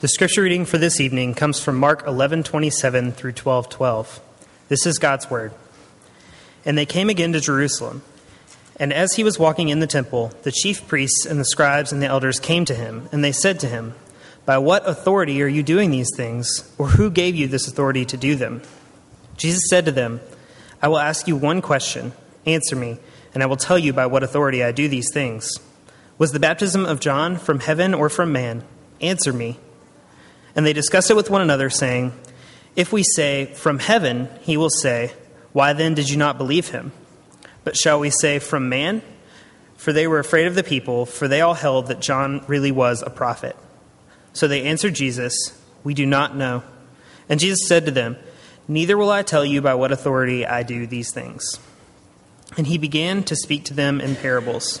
The scripture reading for this evening comes from Mark 11:27 through 12:12. This is God's word. And they came again to Jerusalem. And as he was walking in the temple, the chief priests and the scribes and the elders came to him, and they said to him, "By what authority are you doing these things, or who gave you this authority to do them?" Jesus said to them, "I will ask you one question. Answer me, and I will tell you by what authority I do these things. Was the baptism of John from heaven or from man? Answer me." And they discussed it with one another, saying, If we say, From heaven, he will say, Why then did you not believe him? But shall we say, From man? For they were afraid of the people, for they all held that John really was a prophet. So they answered Jesus, We do not know. And Jesus said to them, Neither will I tell you by what authority I do these things. And he began to speak to them in parables.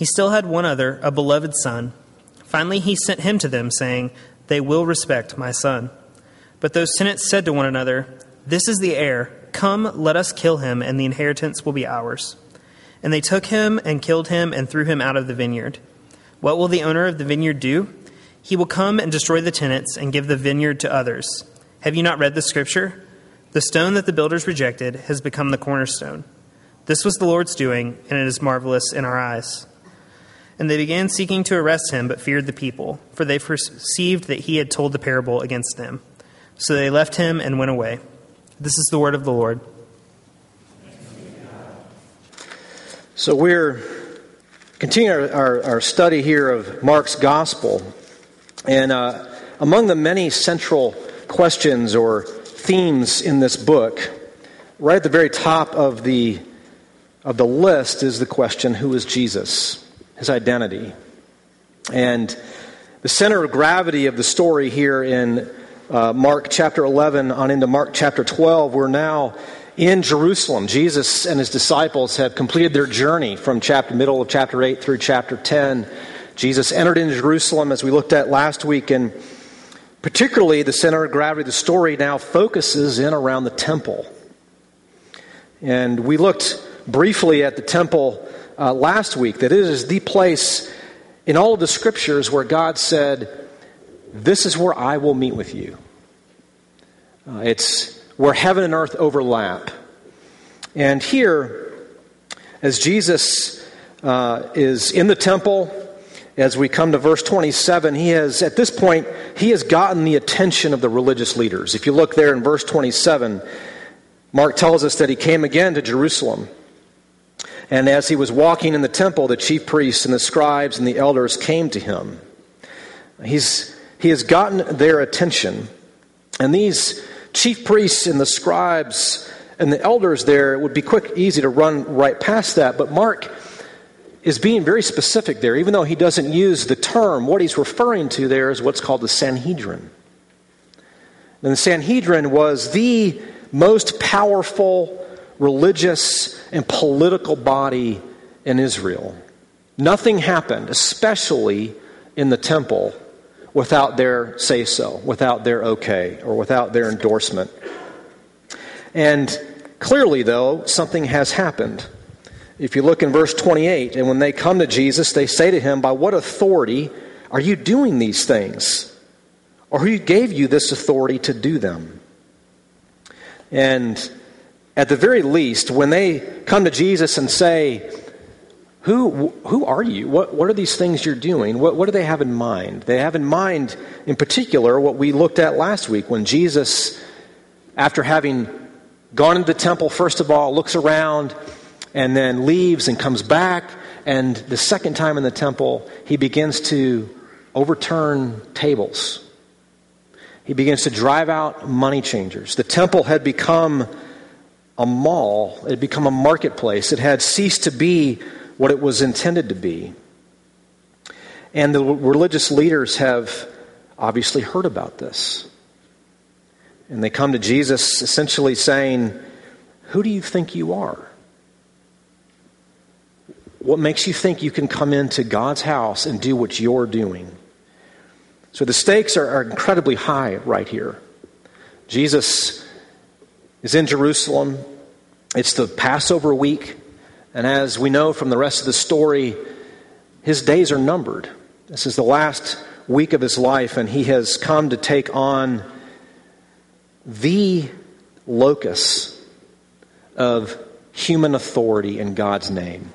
He still had one other, a beloved son. Finally, he sent him to them, saying, They will respect my son. But those tenants said to one another, This is the heir. Come, let us kill him, and the inheritance will be ours. And they took him and killed him and threw him out of the vineyard. What will the owner of the vineyard do? He will come and destroy the tenants and give the vineyard to others. Have you not read the scripture? The stone that the builders rejected has become the cornerstone. This was the Lord's doing, and it is marvelous in our eyes. And they began seeking to arrest him, but feared the people, for they perceived that he had told the parable against them. So they left him and went away. This is the word of the Lord. So we're continuing our, our, our study here of Mark's gospel. And uh, among the many central questions or themes in this book, right at the very top of the, of the list is the question who is Jesus? His identity. And the center of gravity of the story here in uh, Mark chapter 11 on into Mark chapter 12, we're now in Jerusalem. Jesus and his disciples have completed their journey from chapter middle of chapter 8 through chapter 10. Jesus entered into Jerusalem as we looked at last week, and particularly the center of gravity of the story now focuses in around the temple. And we looked briefly at the temple uh, last week that it is the place in all of the scriptures where God said, This is where I will meet with you. Uh, it's where heaven and earth overlap. And here, as Jesus uh, is in the temple, as we come to verse 27, he has, at this point, he has gotten the attention of the religious leaders. If you look there in verse 27, Mark tells us that he came again to Jerusalem. And as he was walking in the temple, the chief priests and the scribes and the elders came to him. He's, he has gotten their attention. And these chief priests and the scribes and the elders there, it would be quick, easy to run right past that. But Mark is being very specific there. Even though he doesn't use the term, what he's referring to there is what's called the Sanhedrin. And the Sanhedrin was the most powerful religious and political body in Israel. Nothing happened, especially in the temple, without their say so, without their okay, or without their endorsement. And clearly, though, something has happened. If you look in verse 28, and when they come to Jesus, they say to him, By what authority are you doing these things? Or who gave you this authority to do them? And at the very least, when they come to Jesus and say, who, who are you? What, what are these things you're doing? What, what do they have in mind? They have in mind, in particular, what we looked at last week when Jesus, after having gone into the temple, first of all, looks around and then leaves and comes back. And the second time in the temple, he begins to overturn tables. He begins to drive out money changers. The temple had become a mall, it had become a marketplace. It had ceased to be what it was intended to be. And the religious leaders have obviously heard about this. And they come to Jesus essentially saying, Who do you think you are? What makes you think you can come into God's house and do what you're doing? So the stakes are, are incredibly high right here. Jesus is in Jerusalem. It's the Passover week. And as we know from the rest of the story, his days are numbered. This is the last week of his life, and he has come to take on the locus of human authority in God's name.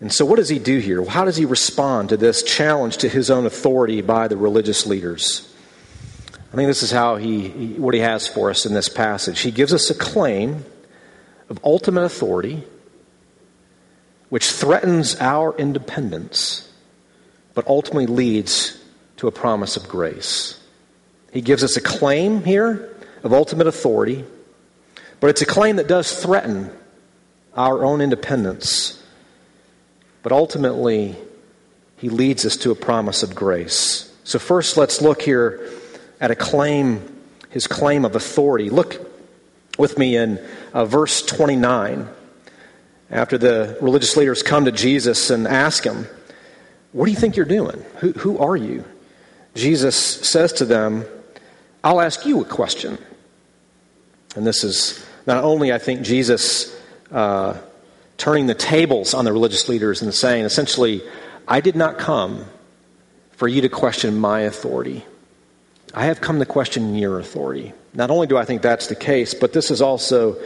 And so, what does he do here? How does he respond to this challenge to his own authority by the religious leaders? I think this is how he, what he has for us in this passage. He gives us a claim of ultimate authority which threatens our independence, but ultimately leads to a promise of grace. He gives us a claim here of ultimate authority, but it's a claim that does threaten our own independence but ultimately, he leads us to a promise of grace. So, first, let's look here at a claim, his claim of authority. Look with me in uh, verse 29. After the religious leaders come to Jesus and ask him, What do you think you're doing? Who, who are you? Jesus says to them, I'll ask you a question. And this is not only, I think, Jesus. Uh, turning the tables on the religious leaders and saying, essentially, I did not come for you to question my authority. I have come to question your authority. Not only do I think that's the case, but this is also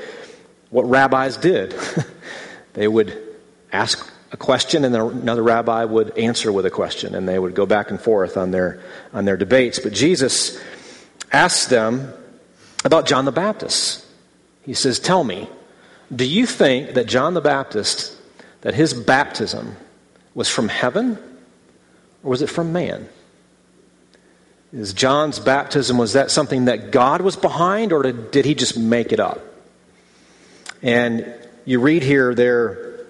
what rabbis did. they would ask a question and another rabbi would answer with a question and they would go back and forth on their on their debates but jesus asks them about john the baptist he says tell me do you think that John the Baptist, that his baptism was from heaven or was it from man? Is John's baptism, was that something that God was behind or did, he just make it up? And you read here their,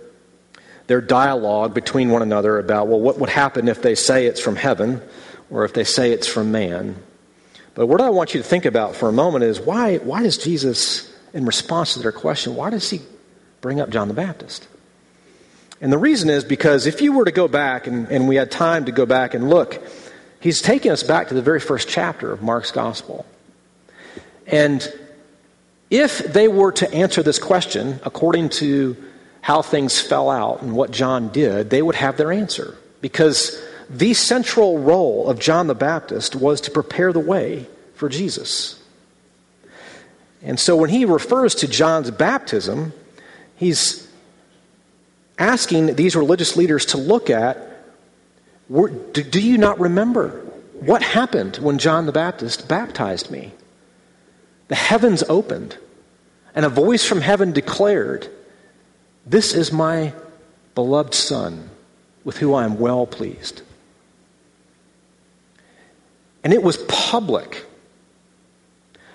their dialogue between one another about, well, what would happen if they say it's from heaven or if they say it's from man? But what I want you to think about for a moment is why, why does Jesus in response to their question, why does he bring up John the Baptist? And the reason is because if you were to go back, and, and we had time to go back and look, he's taking us back to the very first chapter of Mark's Gospel. And if they were to answer this question according to how things fell out and what John did, they would have their answer. Because the central role of John the Baptist was to prepare the way for Jesus. And so when he refers to John's baptism, he's asking these religious leaders to look at do you not remember what happened when John the Baptist baptized me? The heavens opened, and a voice from heaven declared, This is my beloved Son, with whom I am well pleased. And it was public.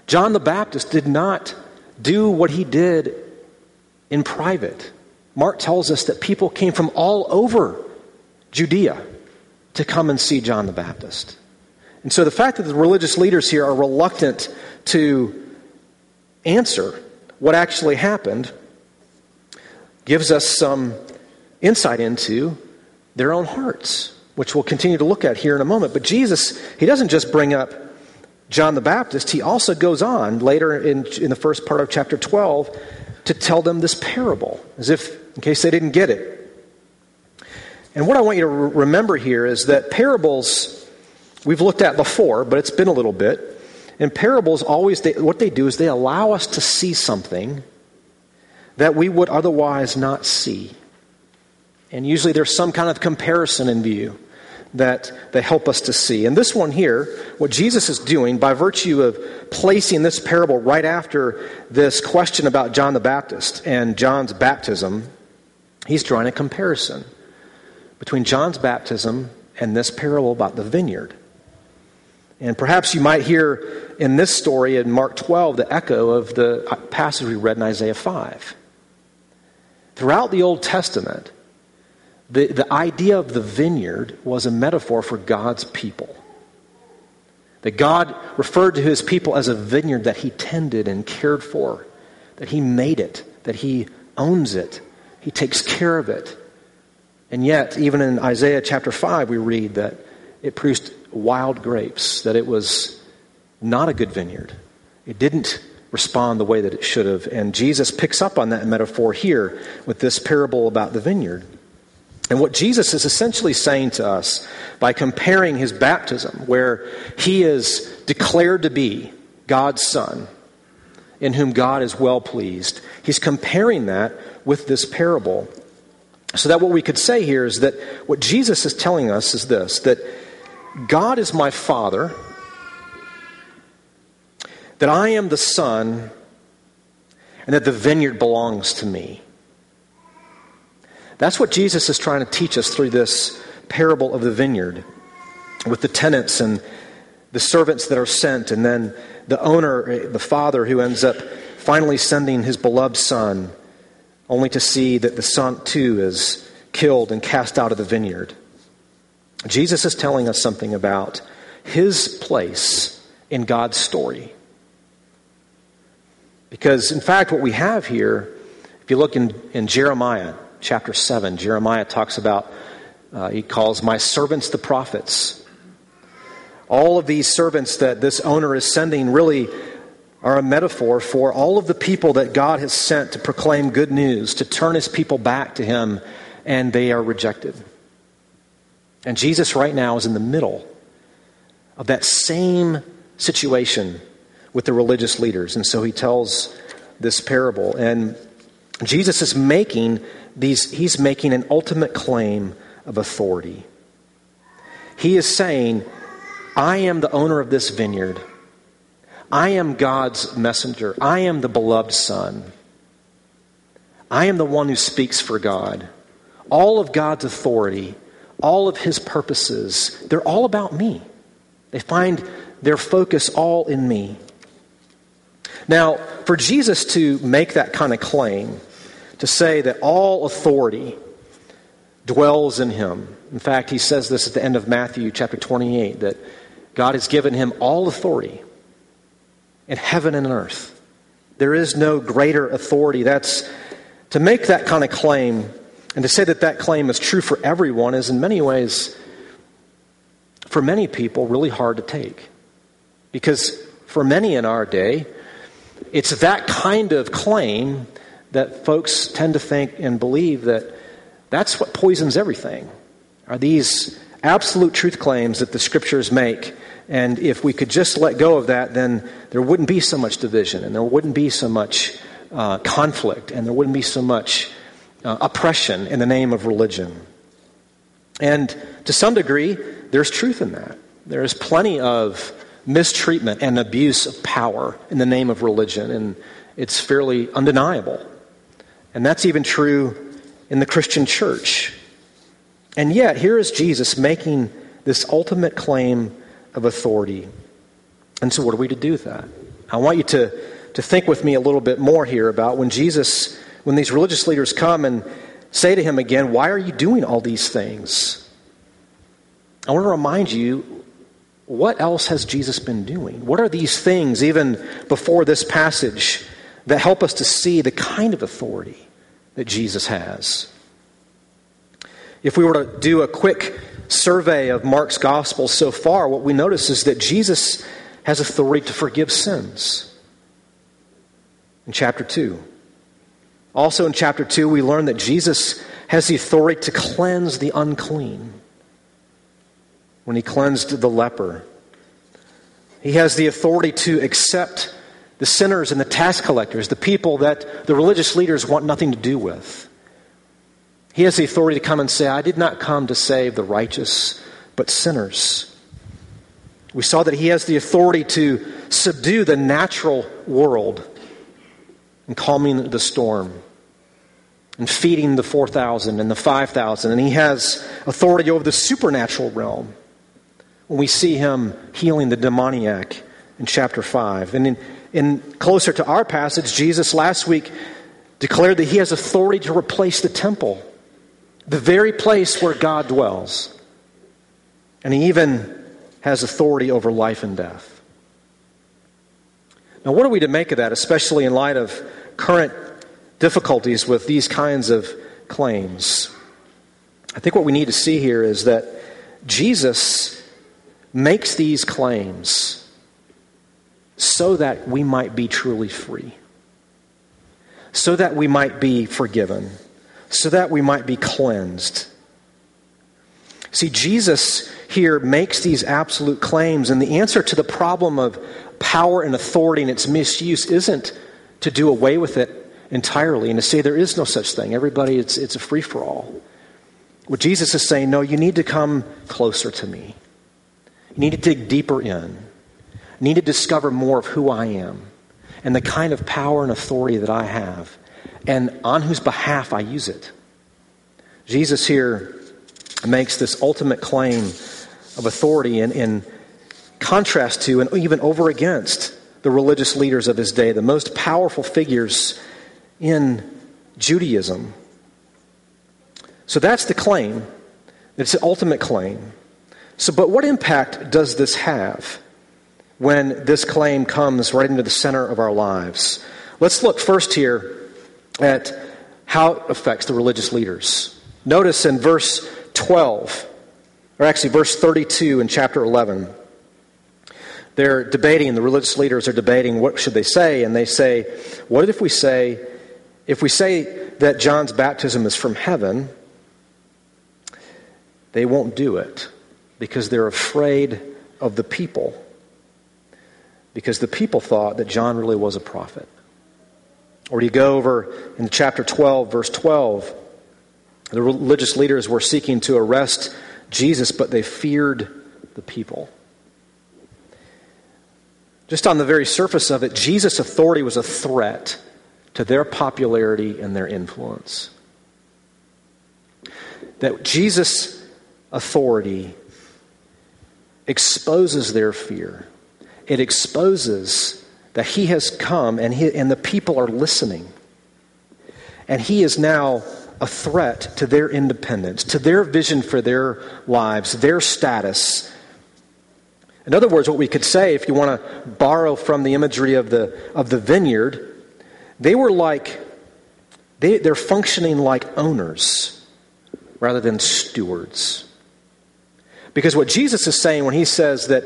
John the Baptist did not do what he did in private. Mark tells us that people came from all over Judea to come and see John the Baptist. And so the fact that the religious leaders here are reluctant to answer what actually happened gives us some insight into their own hearts, which we'll continue to look at here in a moment. But Jesus, he doesn't just bring up John the Baptist, he also goes on later in, in the first part of chapter 12 to tell them this parable, as if, in case they didn't get it. And what I want you to remember here is that parables we've looked at before, but it's been a little bit. And parables always, they, what they do is they allow us to see something that we would otherwise not see. And usually there's some kind of comparison in view that they help us to see. And this one here, what Jesus is doing by virtue of placing this parable right after this question about John the Baptist and John's baptism, he's drawing a comparison between John's baptism and this parable about the vineyard. And perhaps you might hear in this story in Mark 12 the echo of the passage we read in Isaiah 5. Throughout the Old Testament, the, the idea of the vineyard was a metaphor for God's people. That God referred to his people as a vineyard that he tended and cared for, that he made it, that he owns it, he takes care of it. And yet, even in Isaiah chapter 5, we read that it produced wild grapes, that it was not a good vineyard. It didn't respond the way that it should have. And Jesus picks up on that metaphor here with this parable about the vineyard. And what Jesus is essentially saying to us by comparing his baptism, where he is declared to be God's Son, in whom God is well pleased, he's comparing that with this parable. So that what we could say here is that what Jesus is telling us is this that God is my Father, that I am the Son, and that the vineyard belongs to me. That's what Jesus is trying to teach us through this parable of the vineyard with the tenants and the servants that are sent, and then the owner, the father, who ends up finally sending his beloved son, only to see that the son too is killed and cast out of the vineyard. Jesus is telling us something about his place in God's story. Because, in fact, what we have here, if you look in, in Jeremiah, chapter 7, Jeremiah talks about, uh, he calls my servants the prophets. All of these servants that this owner is sending really are a metaphor for all of the people that God has sent to proclaim good news, to turn his people back to him, and they are rejected. And Jesus, right now, is in the middle of that same situation with the religious leaders. And so he tells this parable. And Jesus is making these, he's making an ultimate claim of authority. He is saying, I am the owner of this vineyard. I am God's messenger. I am the beloved Son. I am the one who speaks for God. All of God's authority, all of His purposes, they're all about me. They find their focus all in me. Now, for Jesus to make that kind of claim, to say that all authority dwells in him. In fact, he says this at the end of Matthew chapter 28 that God has given him all authority in heaven and earth. There is no greater authority. That's to make that kind of claim and to say that that claim is true for everyone is in many ways for many people really hard to take. Because for many in our day, it's that kind of claim that folks tend to think and believe that that's what poisons everything are these absolute truth claims that the scriptures make and if we could just let go of that then there wouldn't be so much division and there wouldn't be so much uh, conflict and there wouldn't be so much uh, oppression in the name of religion and to some degree there's truth in that there is plenty of mistreatment and abuse of power in the name of religion, and it's fairly undeniable. And that's even true in the Christian church. And yet, here is Jesus making this ultimate claim of authority. And so, what are we to do with that? I want you to, to think with me a little bit more here about when Jesus, when these religious leaders come and say to him again, Why are you doing all these things? I want to remind you what else has Jesus been doing? What are these things, even before this passage, that help us to see the kind of authority that Jesus has? If we were to do a quick survey of Mark's gospel so far, what we notice is that Jesus has authority to forgive sins. In chapter 2. Also in chapter 2, we learn that Jesus has the authority to cleanse the unclean when he cleansed the leper. He has the authority to accept the sinners and the tax collectors, the people that the religious leaders want nothing to do with. He has the authority to come and say, I did not come to save the righteous, but sinners. We saw that he has the authority to subdue the natural world and calming the storm and feeding the 4,000 and the 5,000. And he has authority over the supernatural realm when we see him healing the demoniac in chapter 5. And in, in closer to our passage, Jesus last week declared that he has authority to replace the temple, the very place where God dwells. And he even has authority over life and death. Now, what are we to make of that, especially in light of current difficulties with these kinds of claims? I think what we need to see here is that Jesus makes these claims so that we might be truly free, so that we might be forgiven, so that we might be cleansed. See, Jesus here makes these absolute claims, and the answer to the problem of power and authority and its misuse isn't to do away with it entirely and to say there is no such thing. Everybody, it's, it's a free for all. What Jesus is saying, no, you need to come closer to me. You need to dig deeper in. You need to discover more of who I am and the kind of power and authority that I have and on whose behalf I use it. Jesus here makes this ultimate claim of authority in, in contrast to and even over against the religious leaders of his day, the most powerful figures in Judaism. So that's the claim. It's the ultimate claim. So, but what impact does this have when this claim comes right into the center of our lives? Let's look first here at how it affects the religious leaders. Notice in verse 12, or actually verse 32 in chapter 11, they're debating, the religious leaders are debating what should they say, and they say, What if we say, if we say that John's baptism is from heaven, they won't do it because they're afraid of the people. Because the people thought that John really was a prophet. Or do you go over in chapter 12, verse 12, the religious leaders were seeking to arrest Jesus, but they feared the people. Just on the very surface of it, Jesus' authority was a threat to their popularity and their influence. That Jesus' authority exposes their fear. It exposes that he has come and, he, and the people are listening. And he is now a threat to their independence, to their vision for their lives, their status. In other words, what we could say, if you want to borrow from the imagery of the, of the vineyard, they were like, they, they're functioning like owners rather than stewards. Because what Jesus is saying when he says that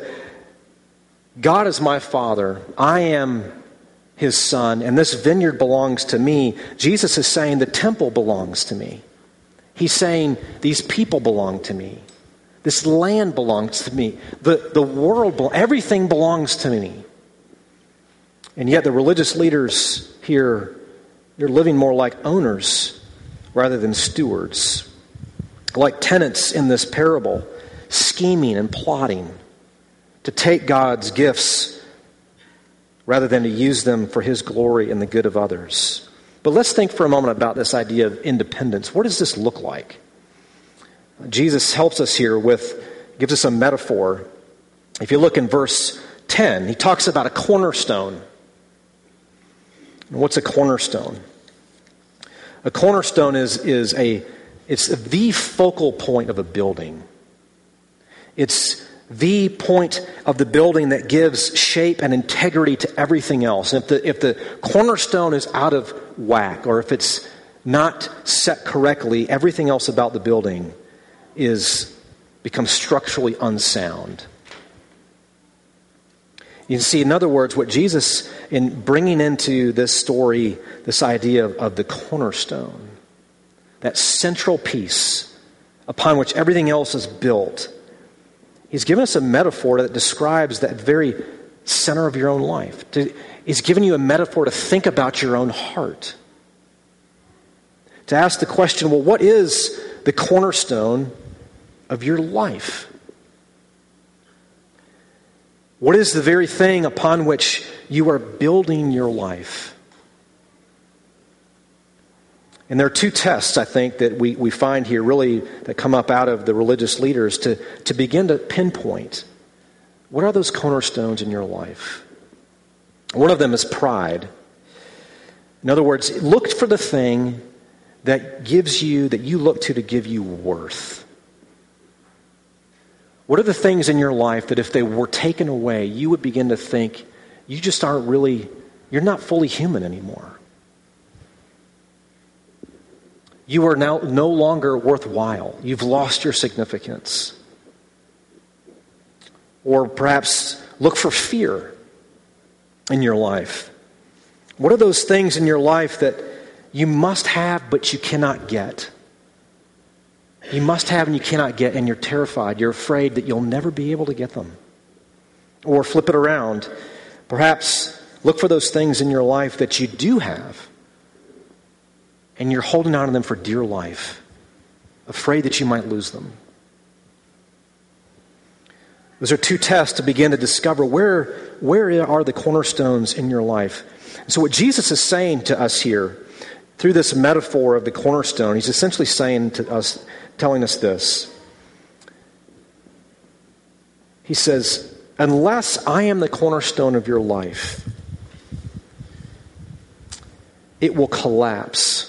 God is my Father, I am his Son, and this vineyard belongs to me, Jesus is saying the temple belongs to me. He's saying these people belong to me. This land belongs to me. The, the world, everything belongs to me. And yet the religious leaders here, they're living more like owners rather than stewards, like tenants in this parable scheming and plotting to take God's gifts rather than to use them for His glory and the good of others. But let's think for a moment about this idea of independence. What does this look like? Jesus helps us here with, gives us a metaphor. If you look in verse 10, he talks about a cornerstone. what's a cornerstone? A cornerstone is, is a, it's the focal point of a building. It's the point of the building that gives shape and integrity to everything else. And if the, if the cornerstone is out of whack or if it's not set correctly, everything else about the building is becomes structurally unsound. You see, in other words, what Jesus, in bringing into this story, this idea of, of the cornerstone, that central piece upon which everything else is built He's given us a metaphor that describes that very center of your own life. He's given you a metaphor to think about your own heart. To ask the question well, what is the cornerstone of your life? What is the very thing upon which you are building your life? And there are two tests, I think, that we, we find here really that come up out of the religious leaders to, to begin to pinpoint what are those cornerstones in your life? One of them is pride. In other words, look for the thing that gives you, that you look to to give you worth. What are the things in your life that if they were taken away, you would begin to think you just aren't really, you're not fully human anymore? You are now no longer worthwhile. You've lost your significance. Or perhaps look for fear in your life. What are those things in your life that you must have but you cannot get? You must have and you cannot get, and you're terrified. You're afraid that you'll never be able to get them. Or flip it around. Perhaps look for those things in your life that you do have, and you're holding on to them for dear life, afraid that you might lose them. Those are two tests to begin to discover where, where are the cornerstones in your life. And So, what Jesus is saying to us here, through this metaphor of the cornerstone, he's essentially saying to us, telling us this. He says, Unless I am the cornerstone of your life, it will collapse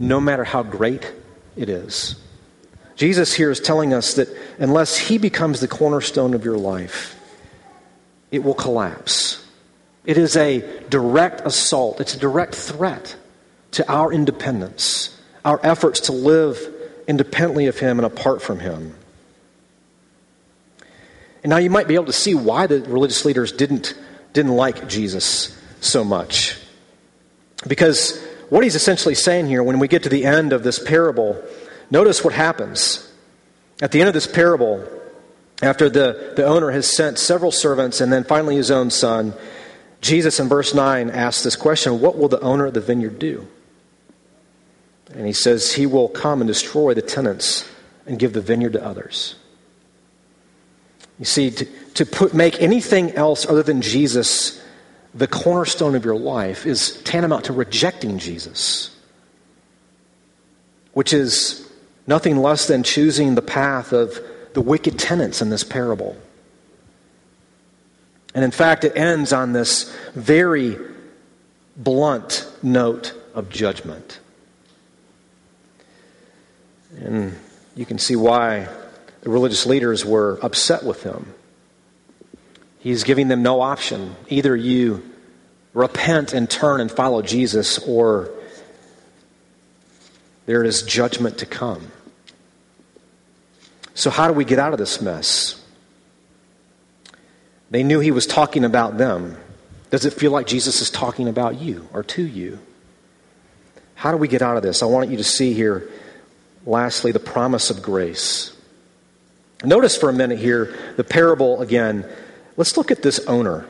no matter how great it is. Jesus here is telling us that unless He becomes the cornerstone of your life, it will collapse. It is a direct assault, it's a direct threat to our independence, our efforts to live independently of Him and apart from Him. And now you might be able to see why the religious leaders didn't, didn't like Jesus so much. Because what he's essentially saying here, when we get to the end of this parable, Notice what happens. At the end of this parable, after the, the owner has sent several servants and then finally his own son, Jesus in verse 9 asks this question What will the owner of the vineyard do? And he says, He will come and destroy the tenants and give the vineyard to others. You see, to, to put, make anything else other than Jesus the cornerstone of your life is tantamount to rejecting Jesus, which is nothing less than choosing the path of the wicked tenants in this parable. And in fact, it ends on this very blunt note of judgment. And you can see why the religious leaders were upset with him. He's giving them no option. Either you repent and turn and follow Jesus, or there is judgment to come. So, how do we get out of this mess? They knew he was talking about them. Does it feel like Jesus is talking about you or to you? How do we get out of this? I want you to see here, lastly, the promise of grace. Notice for a minute here the parable again. Let's look at this owner.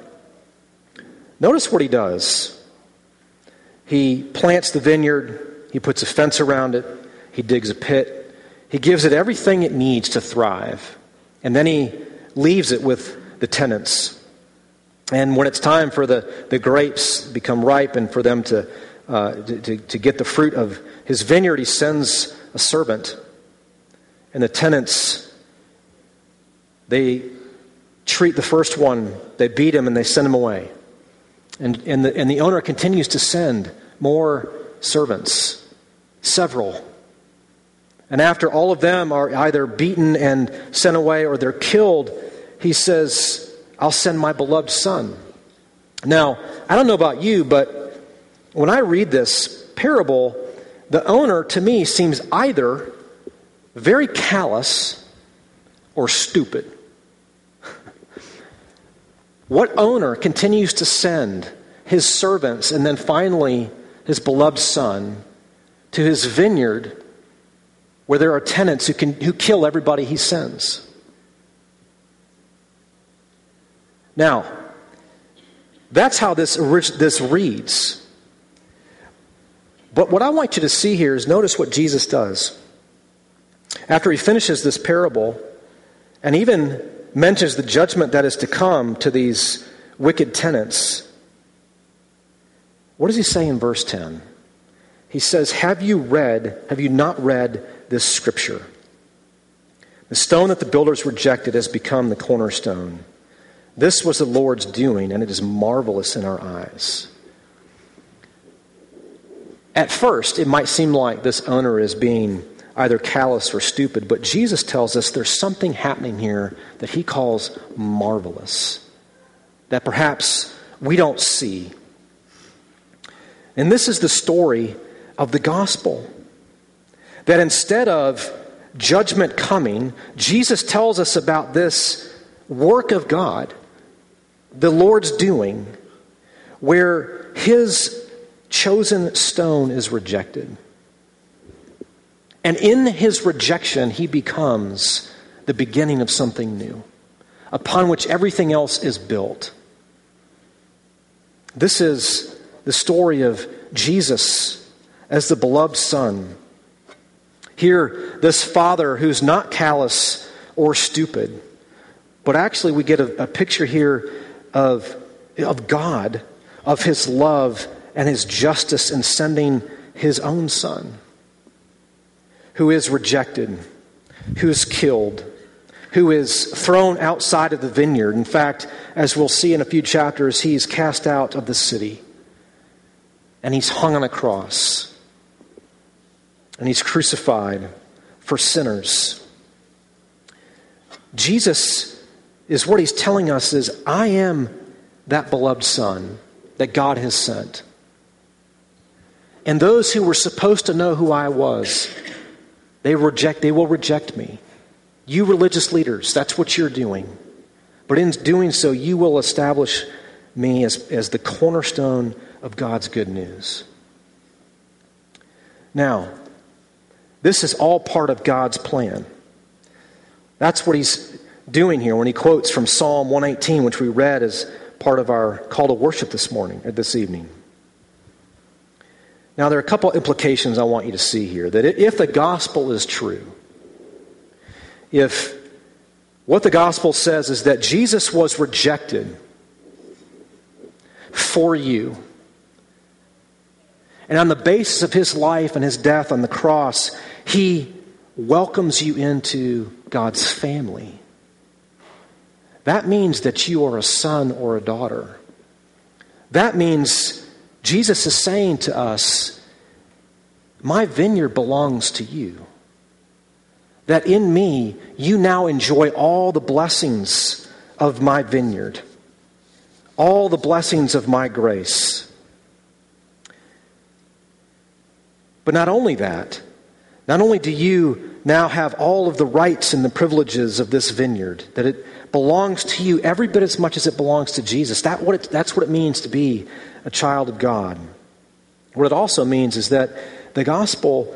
Notice what he does. He plants the vineyard, he puts a fence around it, he digs a pit, he gives it everything it needs to thrive. And then he leaves it with the tenants. And when it's time for the, the grapes become ripe and for them to, uh, to, to get the fruit of his vineyard, he sends a servant. And the tenants, they treat the first one, they beat him and they send him away. And, and, the, and the owner continues to send more servants, several and after all of them are either beaten and sent away or they're killed, he says, I'll send my beloved son. Now, I don't know about you, but when I read this parable, the owner to me seems either very callous or stupid. What owner continues to send his servants and then finally his beloved son to his vineyard where there are tenants who, can, who kill everybody he sends. Now, that's how this, this reads. But what I want you to see here is notice what Jesus does. After he finishes this parable and even mentions the judgment that is to come to these wicked tenants, what does he say in verse 10? He says, Have you read, have you not read this scripture. The stone that the builders rejected has become the cornerstone. This was the Lord's doing, and it is marvelous in our eyes. At first, it might seem like this owner is being either callous or stupid. But Jesus tells us there's something happening here that he calls marvelous, that perhaps we don't see. And this is the story of the gospel. That instead of judgment coming, Jesus tells us about this work of God, the Lord's doing, where his chosen stone is rejected. And in his rejection, he becomes the beginning of something new, upon which everything else is built. This is the story of Jesus as the beloved Son. Here, this Father who's not callous or stupid, but actually we get a, a picture here of, of God, of His love and His justice in sending His own Son who is rejected, who is killed, who is thrown outside of the vineyard. In fact, as we'll see in a few chapters, he's cast out of the city and he's hung on a cross and he's crucified for sinners. Jesus is what he's telling us is I am that beloved son that God has sent. And those who were supposed to know who I was they reject, they will reject me. You religious leaders, that's what you're doing. But in doing so, you will establish me as, as the cornerstone of God's good news. Now, this is all part of God's plan. That's what he's doing here when he quotes from Psalm 118, which we read as part of our call to worship this morning or this evening. Now, there are a couple implications I want you to see here. That if the gospel is true, if what the gospel says is that Jesus was rejected for you, and on the basis of his life and his death on the cross, he welcomes you into God's family. That means that you are a son or a daughter. That means Jesus is saying to us, My vineyard belongs to you. That in me, you now enjoy all the blessings of my vineyard, all the blessings of my grace. But not only that, not only do you now have all of the rights and the privileges of this vineyard, that it belongs to you every bit as much as it belongs to Jesus. That what it, that's what it means to be a child of God. What it also means is that the gospel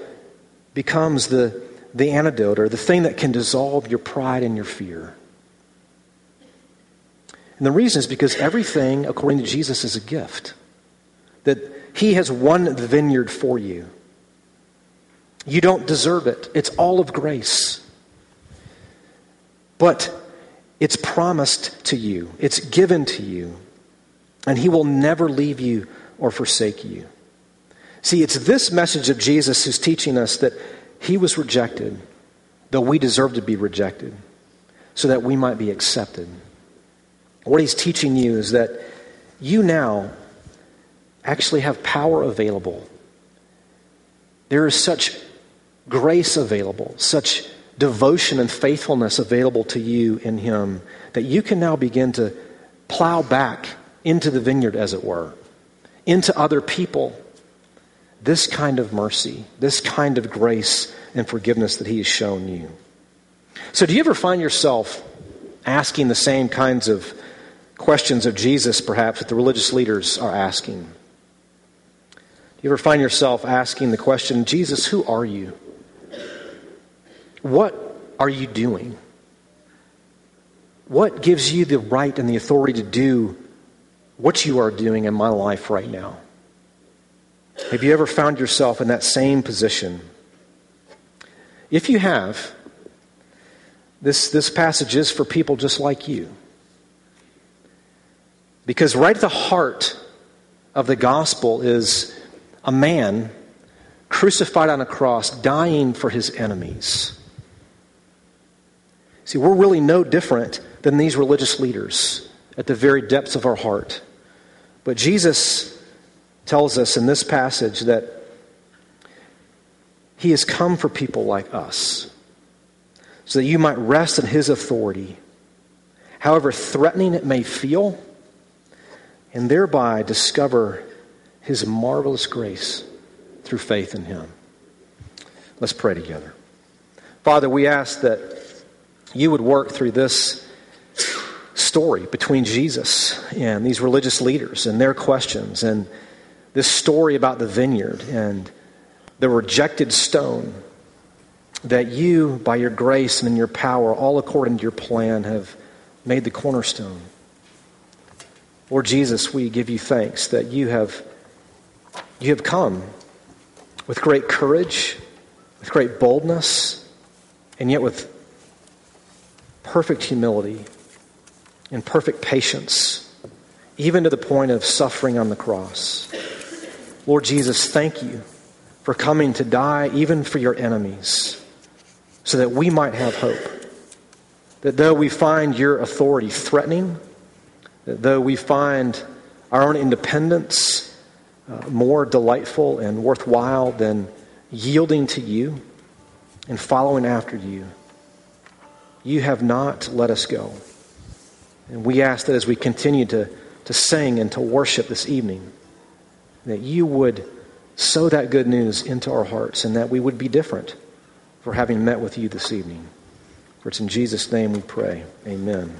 becomes the, the antidote or the thing that can dissolve your pride and your fear. And the reason is because everything, according to Jesus, is a gift. That He has won the vineyard for you. You don't deserve it, it's all of grace. But it's promised to you, it's given to you and he will never leave you or forsake you. See, it's this message of Jesus who's teaching us that he was rejected, though we deserve to be rejected, so that we might be accepted. What he's teaching you is that you now actually have power available. There is such grace available, such devotion and faithfulness available to you in him that you can now begin to plow back into the vineyard, as it were, into other people. This kind of mercy, this kind of grace and forgiveness that He has shown you. So, do you ever find yourself asking the same kinds of questions of Jesus, perhaps, that the religious leaders are asking? Do you ever find yourself asking the question, Jesus, who are you? What are you doing? What gives you the right and the authority to do what you are doing in my life right now. Have you ever found yourself in that same position? If you have, this, this passage is for people just like you. Because right at the heart of the gospel is a man crucified on a cross, dying for his enemies. See, we're really no different than these religious leaders at the very depths of our heart. But Jesus tells us in this passage that He has come for people like us so that you might rest in His authority, however threatening it may feel, and thereby discover His marvelous grace through faith in Him. Let's pray together. Father, we ask that you would work through this story between Jesus and these religious leaders and their questions, and this story about the vineyard and the rejected stone that you, by your grace and in your power, all according to your plan, have made the cornerstone. Lord Jesus, we give you thanks that you have, you have come with great courage, with great boldness, and yet with perfect humility and perfect patience, even to the point of suffering on the cross. Lord Jesus, thank you for coming to die even for your enemies so that we might have hope. That though we find your authority threatening, that though we find our own independence uh, more delightful and worthwhile than yielding to you and following after you, you have not let us go. And we ask that as we continue to, to sing and to worship this evening, that you would sow that good news into our hearts and that we would be different for having met with you this evening. For it's in Jesus' name we pray. Amen.